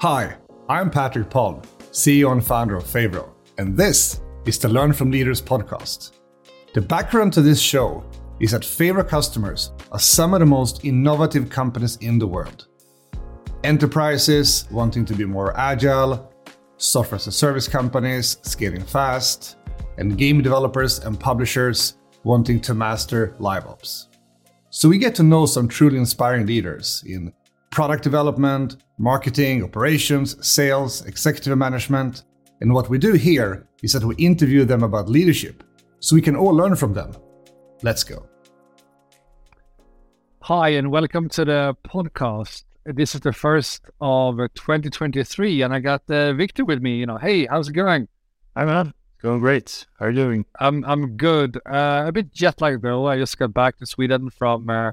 Hi, I'm Patrick Palm, CEO and founder of Favro, and this is the Learn from Leaders podcast. The background to this show is that Favro customers are some of the most innovative companies in the world. Enterprises wanting to be more agile, software as a service companies scaling fast, and game developers and publishers wanting to master live ops. So we get to know some truly inspiring leaders in product development, marketing, operations, sales, executive management. And what we do here is that we interview them about leadership so we can all learn from them. Let's go. Hi, and welcome to the podcast. This is the first of 2023, and I got uh, Viktor with me. You know, hey, how's it going? Hi, man. Going great. How are you doing? I'm I'm good. Uh, a bit jet lagged though. I just got back to Sweden from uh,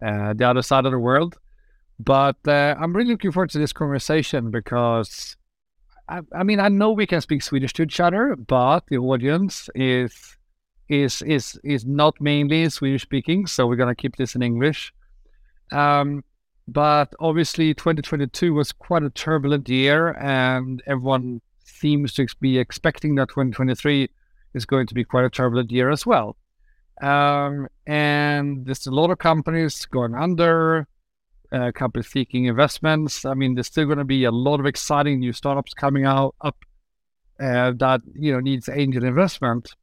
uh, the other side of the world, but uh, I'm really looking forward to this conversation because I, I mean I know we can speak Swedish to each other, but the audience is is is is not mainly Swedish speaking, so we're gonna keep this in English. Um, but obviously, 2022 was quite a turbulent year, and everyone seems to be expecting that 2023 is going to be quite a turbulent year as well. Um, and there's a lot of companies going under, uh, companies seeking investments. I mean, there's still going to be a lot of exciting new startups coming out up uh, that you know needs angel investment.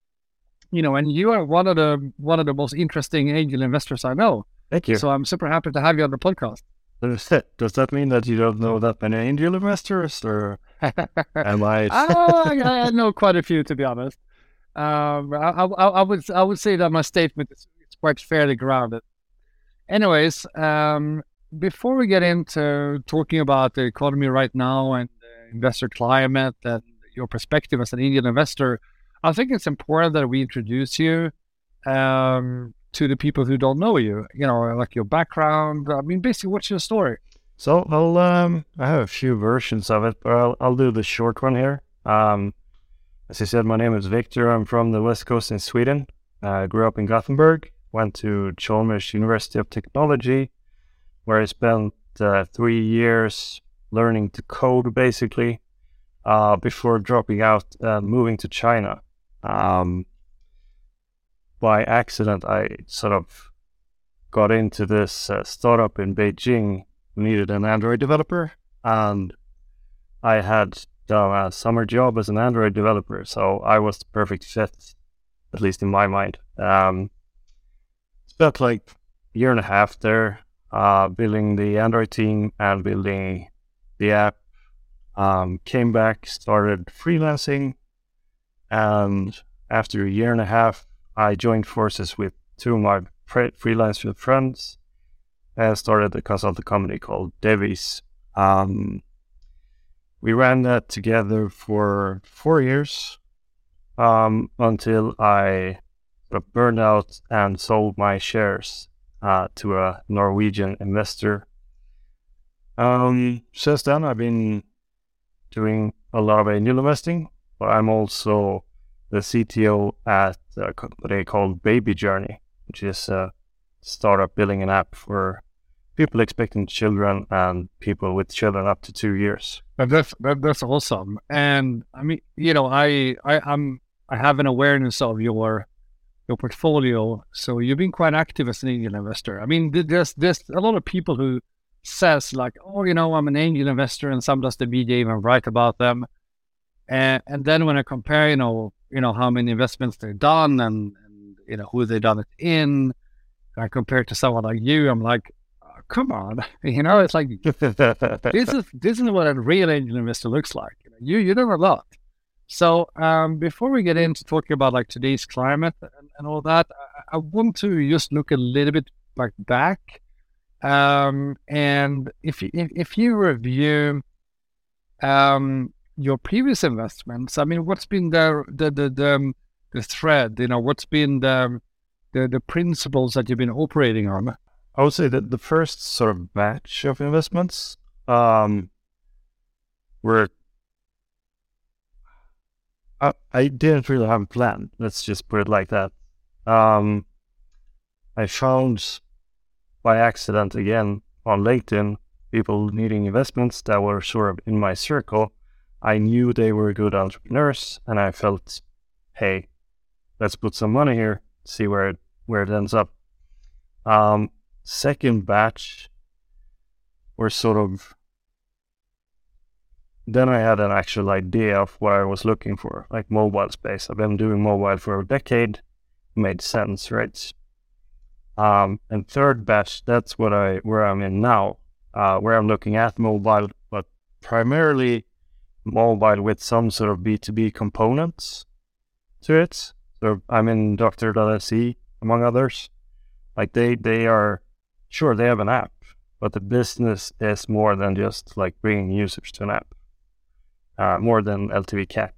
You know, and you are one of the one of the most interesting angel investors I know. Thank you. So I'm super happy to have you on the podcast. Does that, does that mean that you don't know that many angel investors, or am I? oh, I, I know quite a few, to be honest. Um, I, I, I, would I would say that my statement is it's quite fairly grounded. Anyways, um, before we get into talking about the economy right now and the investor climate and your perspective as an angel investor, I think it's important that we introduce you um, to the people who don't know you. You know, like your background. I mean, basically, what's your story? So I'll um I have a few versions of it, but I'll I'll do the short one here. Um, as I said, my name is Viktor. I'm from the west coast in Sweden. I grew up in Gothenburg. Went to Chalmers University of Technology, where I spent uh, three years learning to code, basically, uh, before dropping out and moving to China. Um, by accident, I sort of got into this uh, startup in Beijing who needed an Android developer, and I had done a summer job as an Android developer, so I was the perfect fit, at least in my mind. Um, spent like a year and a half there, uh, building the Android team and building the app. Um, came back, started freelancing, and after a year and a half, I joined forces with two of my freelance friends and started a consulting company called Devis. Um, we ran that together for four years um, until I burned out and sold my shares uh, to a Norwegian investor. Um, since then, I've been doing a lot of angel investing, but I'm also the CTO at a company called Baby Journey, which is a startup building an app for people expecting children and people with children up to two years. That's that, that's awesome. And I mean, you know, I I I'm I have an awareness of your your portfolio. So you've been quite active as an angel investor. I mean, there's there's a lot of people who says like, oh, you know, I'm an angel investor, and some does the media even write about them. And and then when I compare, you know, you know how many investments they've done and, and you know who they've done it in. I compare it to someone like you, I'm like, oh, come on, you know, it's like this is this is what a real angel investor looks like. You you know a lot. So um, before we get into talking about like today's climate and, and all that, I, I, want to just look a little bit back back. Um, and if you if, if you review um, your previous investments, I mean, what's been the the the the, um, the thread? You know, what's been the, the the principles that you've been operating on? I would say that the first sort of batch of investments um, were I, I didn't really have a plan. Let's just put it like that. Um, I found by accident again on LinkedIn people needing investments that were sort of in my circle, I knew they were good entrepreneurs, and I felt, hey, let's put some money here, see where it where it ends up. Um, second batch were sort of then I had an actual idea of what I was looking for, like mobile space. I've been doing mobile for a decade, it made sense, right? Um, and third batch, that's what I where I'm in now, uh, where I'm looking at mobile, but primarily mobile with some sort of B2B components to it. So I'm in Doktor.se, among others. Like they they are sure they have an app, but the business is more than just like bringing users to an app uh, more than LTV CAC.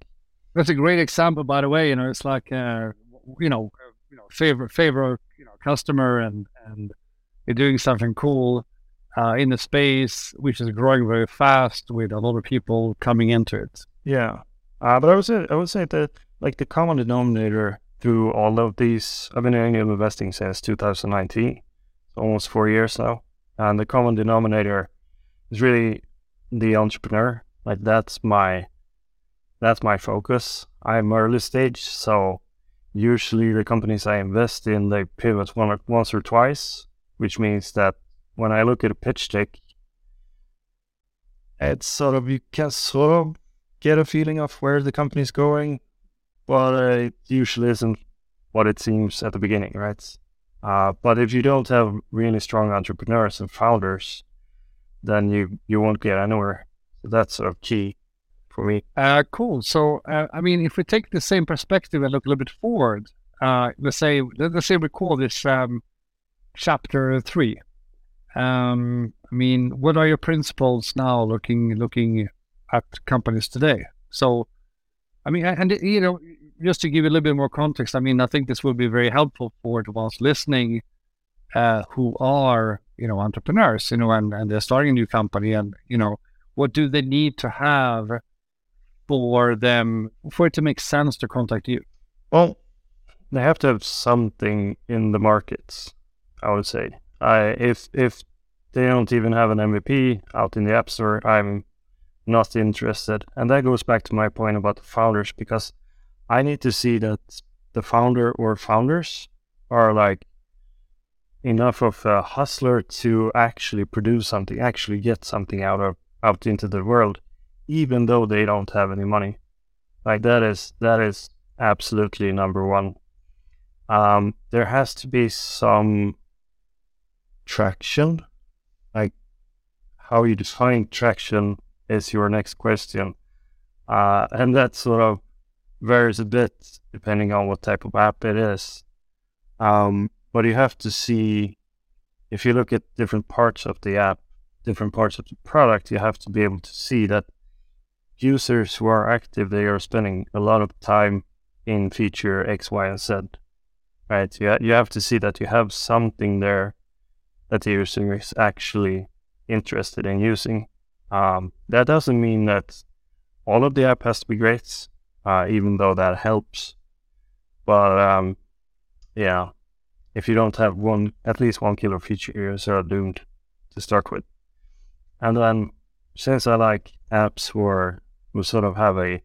That's a great example, by the way. You know, it's like uh, you know, you know, Favro Favro you know customer and and you're doing something cool uh, in the space which is growing very fast with a lot of people coming into it. Yeah, uh, but I would say I would say that like the common denominator through all of these, I've been in angel investing since 2019, almost four years now, and the common denominator is really the entrepreneur like that's my that's my focus. I'm early stage, so usually the companies I invest in they pivot one once or twice, which means that when I look at a pitch deck, it's sort of you can sort of get a feeling of where the company's going, but it usually isn't what it seems at the beginning, right? Uh, but if you don't have really strong entrepreneurs and founders, then you you won't get anywhere. So that's sort of key for me. Uh, cool. So, uh, I mean, if we take the same perspective and look a little bit forward, uh, let's say let's say we call this um, chapter three. Um, I mean, what are your principles now, looking looking at companies today? So, I mean, and you know, just to give you a little bit more context, I mean, I think this will be very helpful for the ones listening uh, who are you know entrepreneurs, you know, and, and they're starting a new company, and you know what do they need to have for them for it to make sense to contact you? Well, they have to have something in the markets. I would say. I if if they don't even have an MVP out in the app store, I'm not interested. And that goes back to my point about the founders because I need to see that the founder or founders are like enough of a hustler to actually produce something, actually get something out of out into the world, even though they don't have any money. Like that is that is absolutely number one. Um, there has to be some traction. Like how you define traction is your next question, uh, and that sort of varies a bit depending on what type of app it is. Um, but you have to see if you look at different parts of the app different parts of the product, you have to be able to see that users who are active, they are spending a lot of time in feature X, Y, and Z. Right? You, you have to see that you have something there that the user is actually interested in using. Um, that doesn't mean that all of the app has to be great, uh, even though that helps. But um, yeah, if you don't have one, at least one killer feature, you're sort of doomed to start with. And then since I like apps where we sort of have a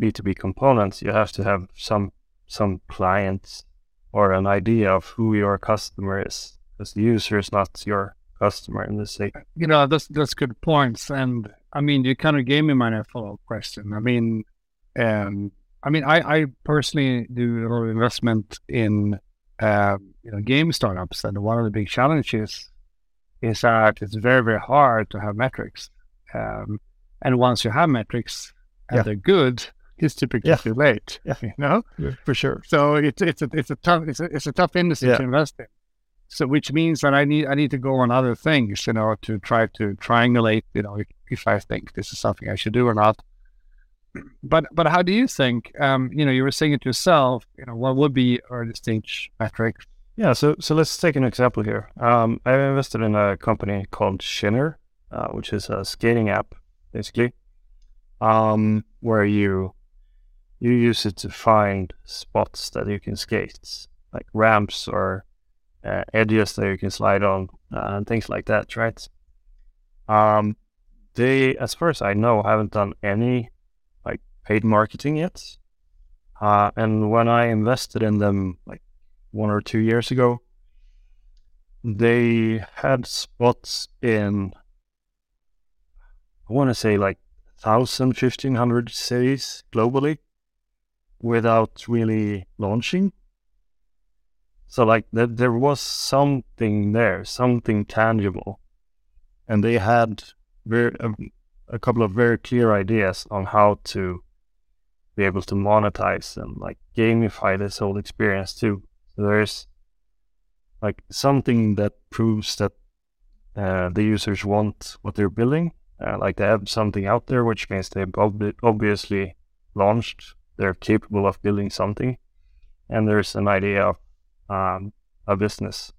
B2B component, you have to have some some clients or an idea of who your customer is. Because the user is not your customer in this case. You know, that's that's good points. And I mean you kind of gave me my follow up question. I mean um I mean I, I personally do a lot of investment in uh, you know game startups and one of the big challenges is that it's very, very hard to have metrics. Um, and once you have metrics and yeah. they're good, it's typically yeah. too late. Yeah. You know? Yeah, for sure. So it's it's a it's a tough it's a, it's a tough industry to invest in. So which means that I need I need to go on other things, you know, to try to triangulate, you know, if, if I think this is something I should do or not. But but how do you think? Um, you know, you were saying it yourself. You know, what would be early stage metrics yeah, so so let's take an example here. Um, I invested in a company called Shinner, uh, which is a skating app, basically, um, where you you use it to find spots that you can skate, like ramps or uh, edges that you can slide on, uh, and things like that, right? Um, they, as far as I know, haven't done any like paid marketing yet. Uh, and when I invested in them like one or two years ago, they had spots in, I want to say like 1,000, 1,500 cities globally without really launching. So like th- there was something there, something tangible, and they had very, a, a couple of very clear ideas on how to be able to monetize and like gamify this whole experience too. There's like something that proves that uh, the users want what they're building. Uh, like they have something out there, which means they've ob- obviously launched. They're capable of building something, and there's an idea of um, a business.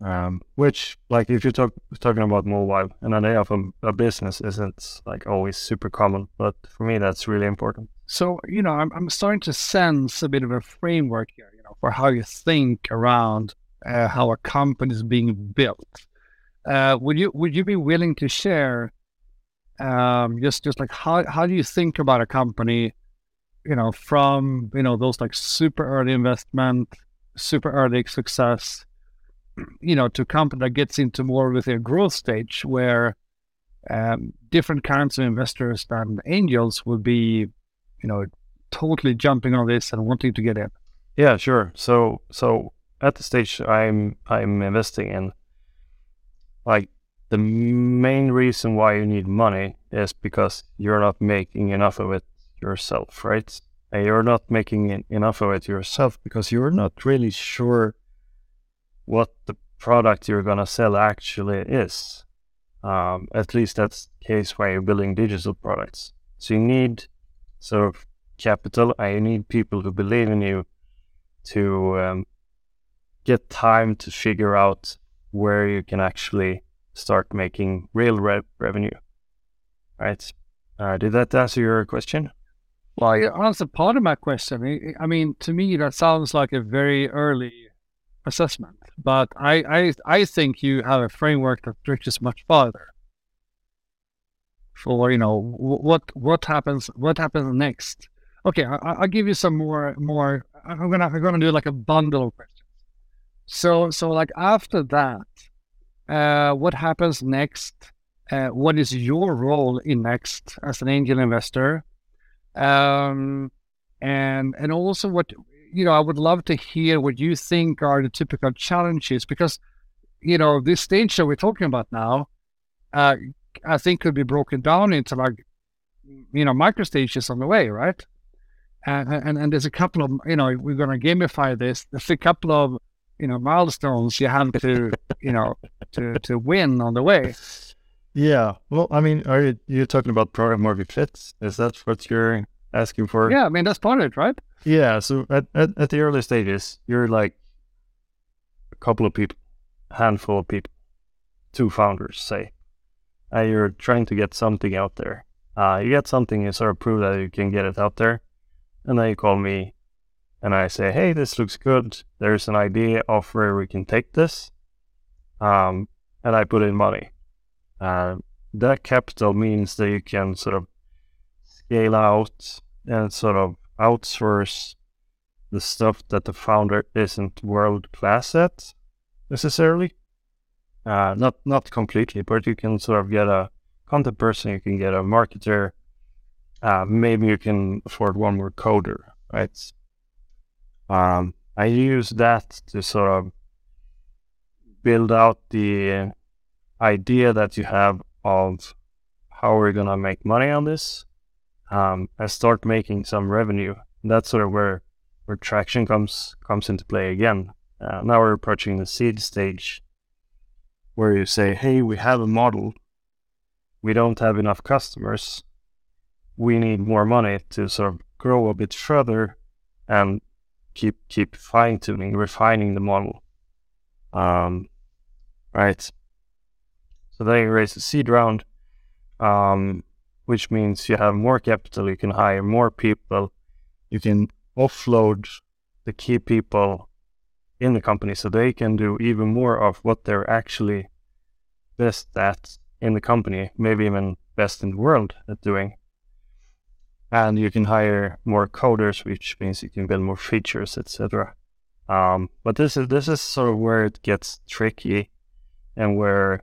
Um, which, like, if you're talk, talking about mobile, and an idea of a, a, business isn't like always super common, but for me, that's really important. So, you know, I'm, I'm starting to sense a bit of a framework here, you know, for how you think around uh, how a company is being built. Uh, would you would you be willing to share um, just just like how how do you think about a company, you know, from you know those like super early investment, super early success you know, to a company that gets into more with a growth stage where um, different kinds of investors than angels will be, you know, totally jumping on this and wanting to get in. Yeah, sure. So, so at the stage I'm I'm investing in, like the main reason why you need money is because you're not making enough of it yourself, right? And you're not making enough of it yourself because you're not really sure what the product you're going to sell actually is. Um, at least that's the case when you're building digital products. So you need sort of capital and you need people who believe in you to um, get time to figure out where you can actually start making real re- revenue. Right? Uh, did that answer your question? Well, you answered part of my question. I mean, to me, that sounds like a very early assessment. But I, I, I think you have a framework that reaches much farther. For you know what what happens what happens next. Okay, I, will give you some more more. I'm gonna I'm gonna do like a bundle of questions. So so like after that, uh, what happens next? Uh, what is your role in next as an angel investor? Um, and and also what you know, I would love to hear what you think are the typical challenges because, you know, this stage that we're talking about now, uh, I think could be broken down into like, you know, micro stages on the way, right? And, and and there's a couple of, you know, we're going to gamify this. There's a couple of, you know, milestones you have to, you know, to to win on the way. Yeah. Well, I mean, are you you talking about product market fit? Is that what you're asking for? Yeah, I mean that's part of it, right? Yeah. So at, at, at the early stages, you're like a couple of people, handful of people, two founders, say, and you're trying to get something out there. Uh, you get something, you sort of prove that you can get it out there, and then you call me, and I say, hey, this looks good. There's an idea of where we can take this, um, and I put in money. Uh, that capital means that you can sort of scale out and sort of outsource the stuff that the founder isn't world class at necessarily. Uh, not not completely, but you can sort of get a content person, you can get a marketer, uh, maybe you can afford one more coder, right? Um, I use that to sort of build out the idea that you have of how we're gonna make money on this um, and start making some revenue. That's sort of where where traction comes comes into play again. Uh, now we're approaching the seed stage, where you say, "Hey, we have a model. We don't have enough customers. We need more money to sort of grow a bit further and keep keep fine tuning, refining the model." Um, right. So then you raise a seed round. Um, which means you have more capital, you can hire more people, you can offload the key people in the company so they can do even more of what they're actually best at in the company, maybe even best in the world at doing. And you can hire more coders, which means you can build more features, etc. Um, but this is this is sort of where it gets tricky, and where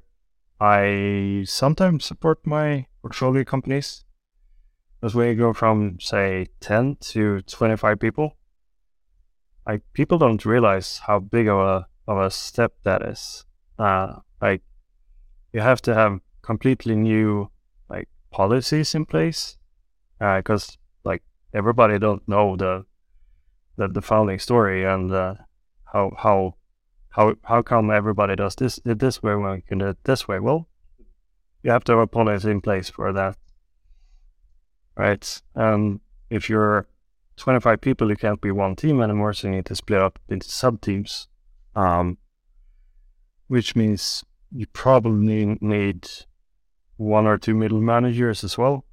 I sometimes support my portfolio companies. Because when you go from say ten to twenty five people, like people don't realize how big of a of a step that is. Uh, like you have to have completely new like policies in place because uh, like everybody don't know the the, the founding story and uh, how how how how come everybody does this this way when we can do it this way? Well, you have to have a policy in place for that, right? Um, if you're 25 people, you can't be one team anymore, so you need to split up into sub teams, um, which means you probably need one or two middle managers as well.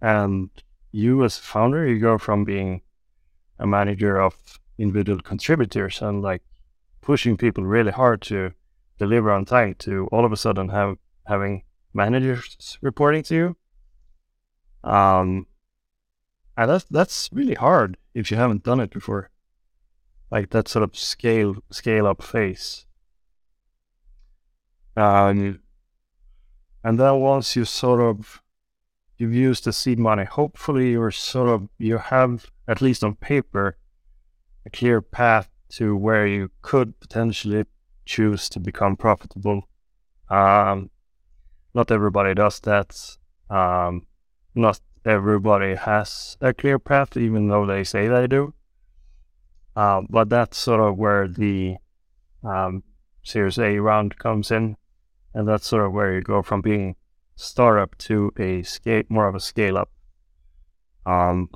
And you, as a founder, you go from being a manager of individual contributors and like pushing people really hard to deliver on time to all of a sudden have having managers reporting to you. Um, and that's that's really hard if you haven't done it before. Like that sort of scale scale up phase. Um, and then once you sort of you've used the seed money, hopefully you're sort of you have at least on paper a clear path to where you could potentially choose to become profitable. Um, not everybody does that. Um, not everybody has a clear path, even though they say they do. Uh, but that's sort of where the um, Series A round comes in, and that's sort of where you go from being startup to a scale, more of a scale up. Um,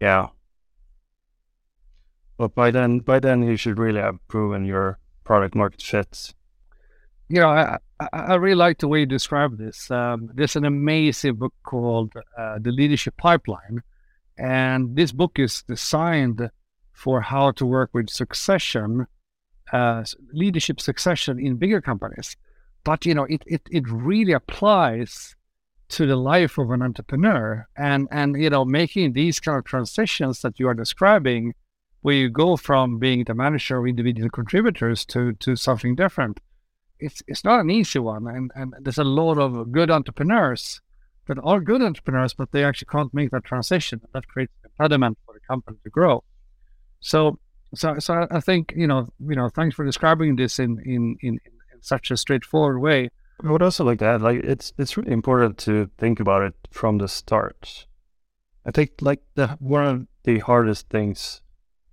yeah. But by then, by then you should really have proven your product market fit. You know, I, I really like the way you describe this. Um, there's an amazing book called uh, The Leadership Pipeline. And this book is designed for how to work with succession, uh, leadership succession in bigger companies. But, you know, it, it, it really applies to the life of an entrepreneur and, and, you know, making these kind of transitions that you are describing, where you go from being the manager of individual contributors to, to something different it's it's not an easy one, and and there's a lot of good entrepreneurs that are good entrepreneurs, but they actually can't make that transition. That creates an impediment for the company to grow. So so so I think you know you know thanks for describing this in in in, in such a straightforward way. I would also like to add, like it's it's really important to think about it from the start. I think like the one of the hardest things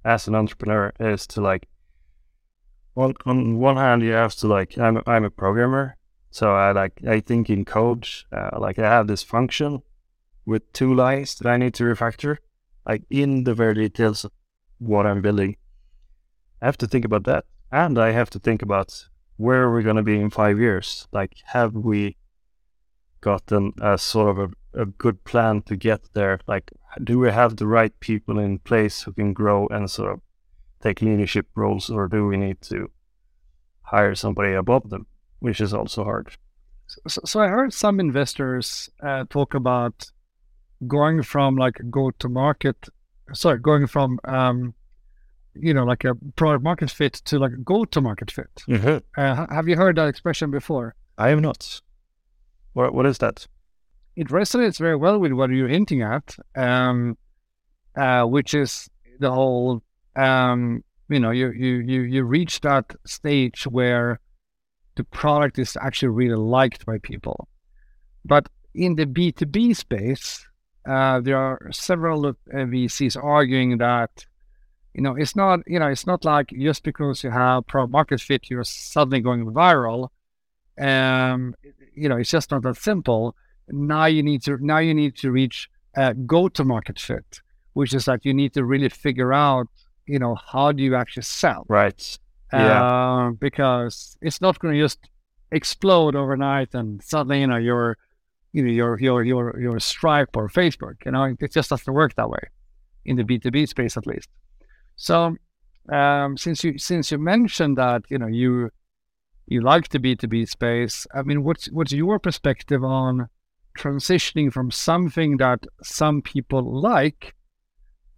as an entrepreneur is to like well, on one hand, you have to like I'm I'm a programmer, so I like I think in code. Uh, like I have this function with two lines that I need to refactor, like in the very details of what I'm building. I have to think about that, and I have to think about where we're going to be in five years. Like, have we gotten a sort of a, a good plan to get there? Like, do we have the right people in place who can grow and sort of take leadership roles, or do we need to hire somebody above them, which is also hard? So, so I heard some investors uh, talk about going from like go to market, sorry, going from um, you know like a product market fit to like go to market fit. Mm-hmm. Uh, have you heard that expression before? I have not. What what is that? It resonates very well with what you're hinting at, um, uh, which is the whole um, you know, you, you, you, you reach that stage where the product is actually really liked by people. But in the B2B space, uh, there are several uh, VCs arguing that, you know, it's not, you know, it's not like just because you have product market fit, you're suddenly going viral. Um, you know, it's just not that simple. Now you need to, now you need to reach a go to market fit, which is that you need to really figure out you know, how do you actually sell? Right. Yeah. Uh, because it's not going to just explode overnight and suddenly, you know, your, you know, your, your, your, your Stripe or Facebook, you know, it just doesn't work that way in the B2B space, at least. So, um, since you, since you mentioned that, you know, you, you like the B2B space. I mean, what's what's your perspective on transitioning from something that some people like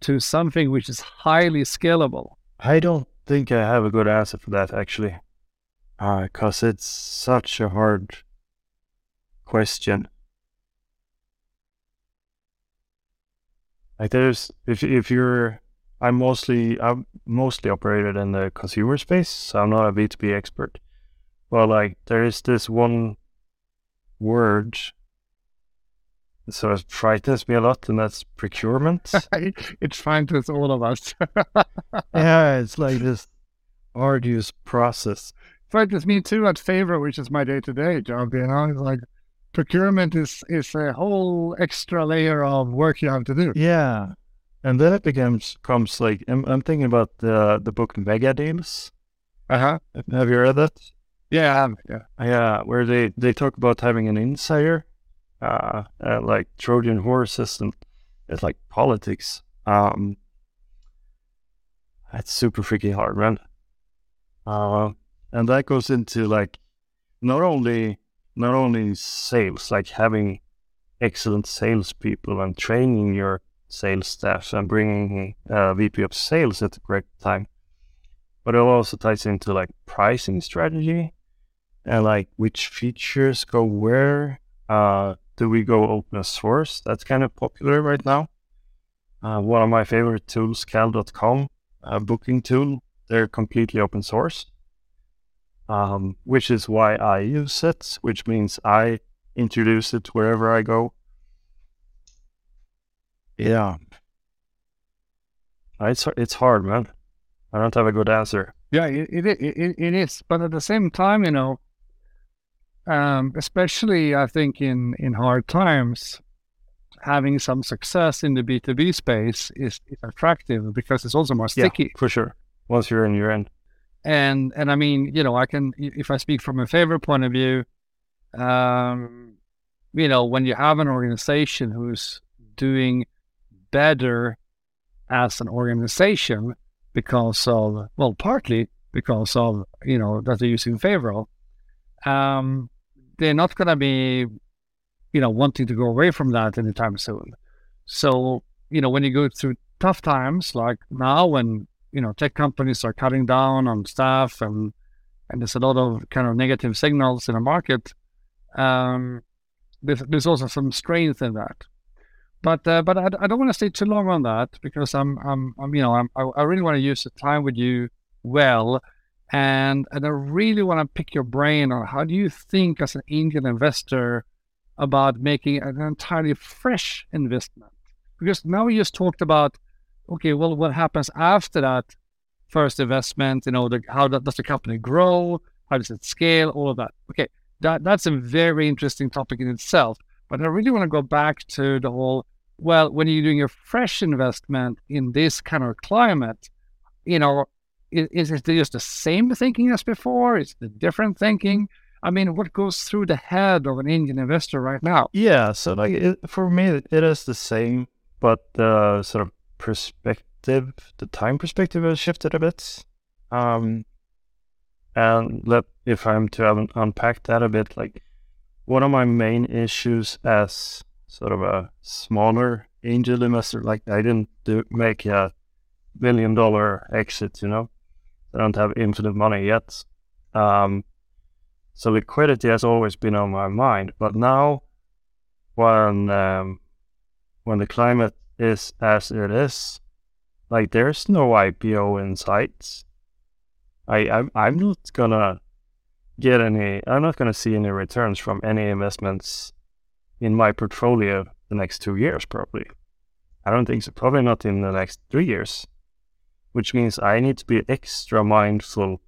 to something which is highly scalable? I don't think I have a good answer for that actually, because uh, it's such a hard question. Like there's if if you're I'm mostly I'm mostly operated in the consumer space, so I'm not a B2B expert. But like there is this one word sort of frightens me a lot, and that's procurement. it frightens all of us. yeah, it's like this arduous process. Frightens me too at Favro, which is my day to day job, you know. It's like procurement is is a whole extra layer of work you have to do. Yeah, and then it becomes comes like I'm, I'm thinking about the the book Mega Deals. Uh huh. Have you read that? Yeah, yeah, yeah. Where they they talk about having an insider, uh, uh like Trojan horse system. it's like politics. Um, that's super freaky hard, man. Uh, and that goes into like not only not only sales, like having excellent salespeople and training your sales staff and bringing a VP of sales at the correct time, but it also ties into like pricing strategy and like which features go where. Uh, do we go open source? That's kind of popular right now. Uh, one of my favorite tools, cal.com, a booking tool, they're completely open source um, which is why I use it, which means I introduce it wherever I go. Yeah. It's it's hard, man. I don't have a good answer. Yeah, it it, it, it is, but at the same time, you know, um, especially I think in in hard times, having some success in the B two B space is, is attractive because it's also more sticky. Yeah, for sure. Once you're in, you're in and and I mean, you know, I can if I speak from a Favro point of view, um, you know, when you have an organization who's doing better as an organization because of well, partly because of you know that they're using Favro, um, they're not going to be, you know, wanting to go away from that anytime soon. So you know, when you go through tough times like now, when you know tech companies are cutting down on staff and and there's a lot of kind of negative signals in the market. Um, there's, there's also some strength in that. But uh, but I, I don't want to stay too long on that because I'm I'm, I'm you know I'm, I, I really want to use the time with you well, and and I really want to pick your brain on how do you think as an angel investor about making an entirely fresh investment because now we just talked about okay, well, what happens after that first investment? You know, the, how does the company grow? How does it scale? All of that. Okay, that that's a very interesting topic in itself. But I really want to go back to the whole. Well, when you're doing a fresh investment in this kind of climate, you know, is, is it just the same thinking as before? Is it different thinking? I mean, what goes through the head of an angel investor right now? Yeah, so like it, for me, it is the same, but the sort of perspective, the time perspective has shifted a bit. Um, and let, if I'm to un- unpack that a bit, like one of my main issues as sort of a smaller angel investor, like I didn't do, make a billion dollar exit, you know, I don't have infinite money yet. Um, so liquidity has always been on my mind, but now when um, when the climate is as it is. Like there's no IPO in sight. I I'm, I'm not gonna get any. I'm not gonna see any returns from any investments in my portfolio the next two years probably. I don't think so. Probably not in the next three years. Which means I need to be extra mindful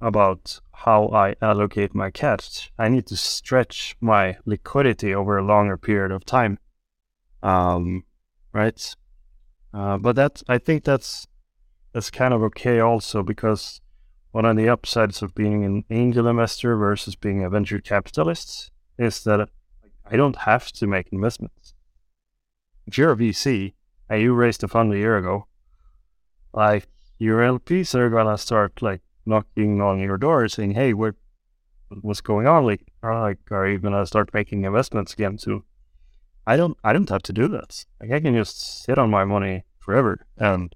about how I allocate my cash. I need to stretch my liquidity over a longer period of time. Um, right? Uh, but that I think that's that's kind of okay also because one of the upsides of being an angel investor versus being a venture capitalist is that I don't have to make investments. If you're a VC and you raised a fund a year ago, like your LPs are gonna start like knocking on your door saying, "Hey, we're what's going on? Like, are like, are you gonna start making investments again soon? I don't, I don't have to do that. Like, I can just sit on my money forever, and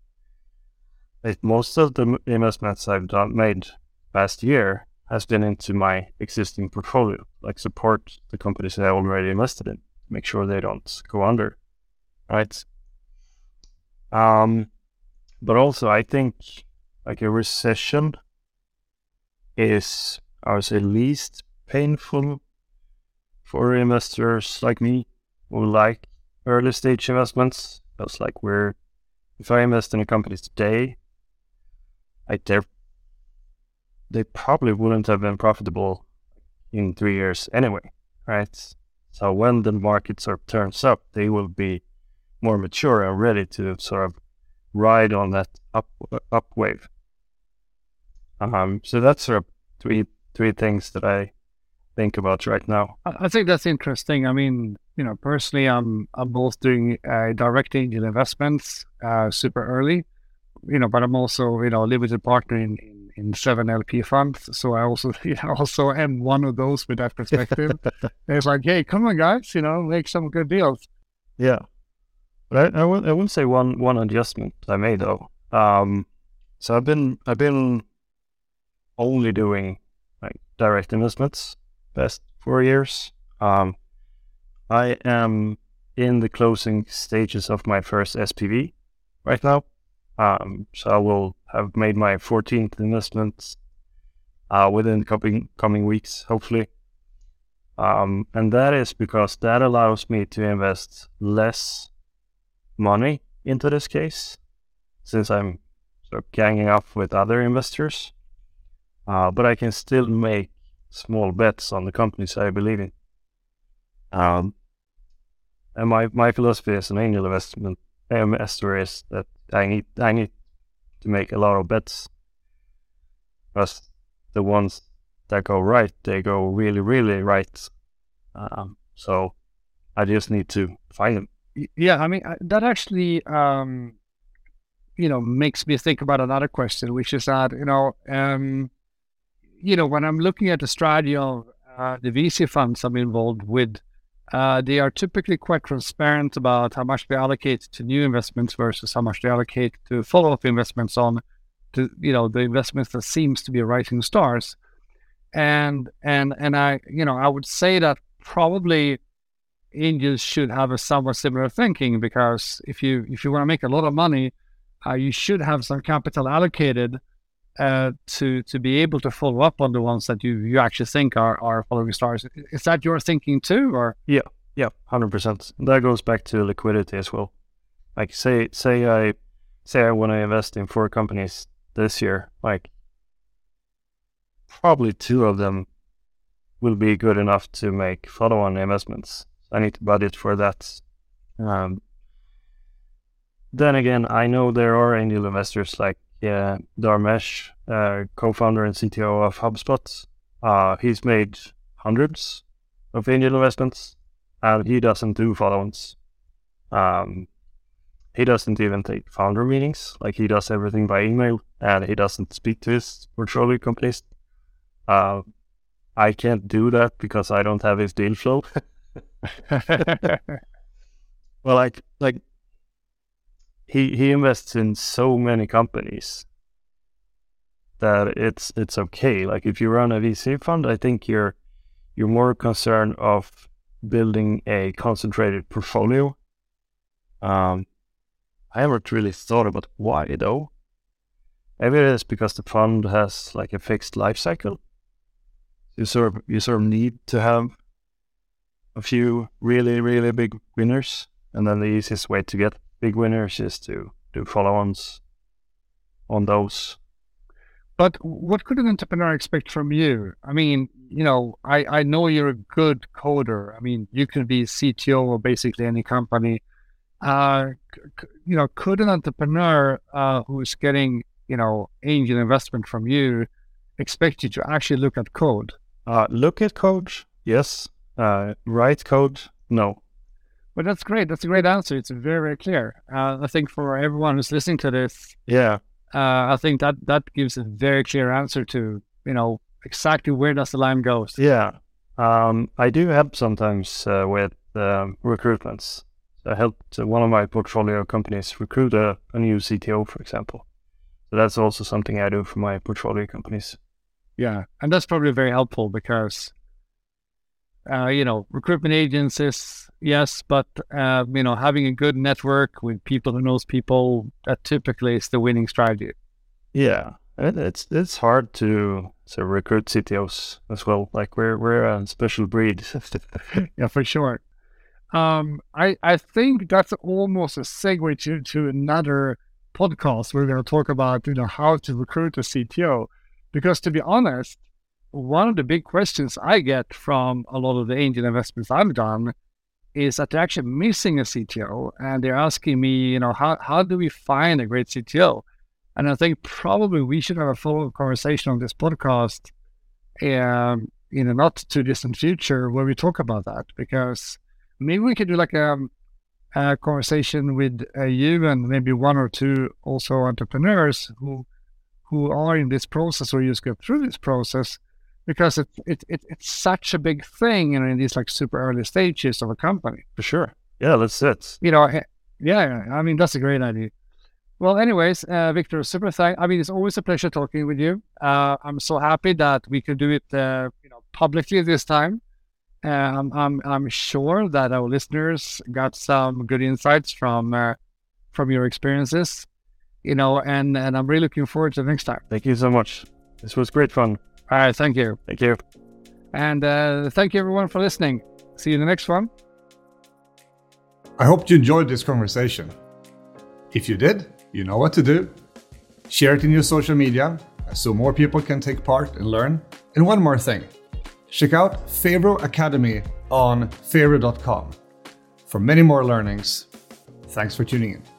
it, most of the investments I've done made past year has been into my existing portfolio, like support the companies that I already invested in, make sure they don't go under, right? Um, but also I think like a recession is, I would say, least painful for investors like me who like early stage investments. Because like we're, if I invest in a company today, I they're they probably wouldn't have been profitable in three years anyway, right? So when the market sort of turns up, they will be more mature and ready to sort of ride on that up up wave. Um, so that's sort of three three things that I think about right now. I think that's interesting. I mean, you know, personally, I'm I'm both doing uh, direct angel investments uh, super early, you know, but I'm also you know a limited partner in, in, in seven LP funds. So I also you know, also am one of those with that perspective. it's like, hey, come on, guys, you know, make some good deals. Yeah, but I I will I say one one adjustment I made though. Um, so I've been I've been only doing like direct investments past four years. Um, I am in the closing stages of my first SPV right now. Um, so I will have made my 14th investment uh, within the coming, coming weeks, hopefully. Um, and that is because that allows me to invest less money into this case, since I'm sort of ganging up with other investors. Uh, but I can still make small bets on the companies I believe in. Um, and my, my philosophy as an angel investment investor is that I need I need to make a lot of bets because the ones that go right they go really really right. Um, so I just need to find them. Yeah, I mean that actually um, you know makes me think about another question, which is that you know um, you know when I'm looking at the strategy of uh, the VC funds I'm involved with uh, they are typically quite transparent about how much they allocate to new investments versus how much they allocate to follow-up investments on to you know the investments that seems to be rising stars. And and and i you know i would say that probably angels should have a somewhat similar thinking because if you if you want to make a lot of money uh, you should have some capital allocated uh, to to be able to follow up on the ones that you you actually think are are following stars. Is that your thinking too, or yeah, yeah, hundred percent. That goes back to liquidity as well. Like say say I say I want to invest in four companies this year, like probably two of them will be good enough to make follow-on investments. I need to budget for that. Um, then again, I know there are angel investors like yeah, Dharmesh, uh, co-founder and CTO of HubSpot. Uh, he's made hundreds of angel investments, and he doesn't do follow-ons. Um, he doesn't even take founder meetings. Like he does everything by email, and he doesn't speak to his portfolio companies. Uh, I can't do that because I don't have his deal flow. well, like like he he invests in so many companies that it's it's okay. Like if you run a VC fund, I think you're you're more concerned of building a concentrated portfolio. Um, I haven't really thought about why though. Maybe it is because the fund has like a fixed life cycle. You sort of you sort of need to have a few really really big winners, and then the easiest way to get big winners is to do follow-ons on those. But what could an entrepreneur expect from you? I mean, you know, I, I know you're a good coder. I mean, you can be CTO of basically any company. Uh, you know, could an entrepreneur uh, who's getting, you know, angel investment from you expect you to actually look at code? Uh, look at code, yes. Uh, write code, no. But that's great. That's a great answer. It's very, very clear. Uh, I think for everyone who's listening to this, yeah, uh, I think that that gives a very clear answer to you know exactly where does the line go? Yeah, um, I do help sometimes uh, with um, recruitments. I helped one of my portfolio companies recruit a, a new CTO, for example. So that's also something I do for my portfolio companies. Yeah, and that's probably very helpful because, uh, you know, recruitment agencies, yes, but uh, you know, having a good network with people who knows people, that typically is the winning strategy. Yeah, it's it's hard to to recruit CTOs as well. Like we're we're a special breed. yeah, for sure. Um, I I think that's almost a segue to to another podcast. We're going to talk about you know how to recruit a CTO, because to be honest, one of the big questions I get from a lot of the angel investments I've done is that they're actually missing a CTO, and they're asking me, you know, how how do we find a great CTO? And I think probably we should have a full conversation on this podcast um, in a not too distant future where we talk about that because maybe we could do like a, a conversation with uh, you and maybe one or two also entrepreneurs who who are in this process or just go through this process because it, it, it it's such a big thing you know, in these like super early stages of a company. For sure. Yeah, that's it. You know, eh, yeah, I mean that's a great idea. Well, anyways, uh, Viktor, super thank. I mean, it's always a pleasure talking with you. Uh, I'm so happy that we could do it, uh, you know, publicly this time. Um, I'm I'm sure that our listeners got some good insights from uh, from your experiences, you know, and and I'm really looking forward to the next time. Thank you so much. This was great fun. All right, thank you. Thank you. And uh, thank you everyone for listening. See you in the next one. I hope you enjoyed this conversation. If you did, you know what to do. Share it in your social media so more people can take part and learn. And one more thing check out Favro Academy on favro.com for many more learnings. Thanks for tuning in.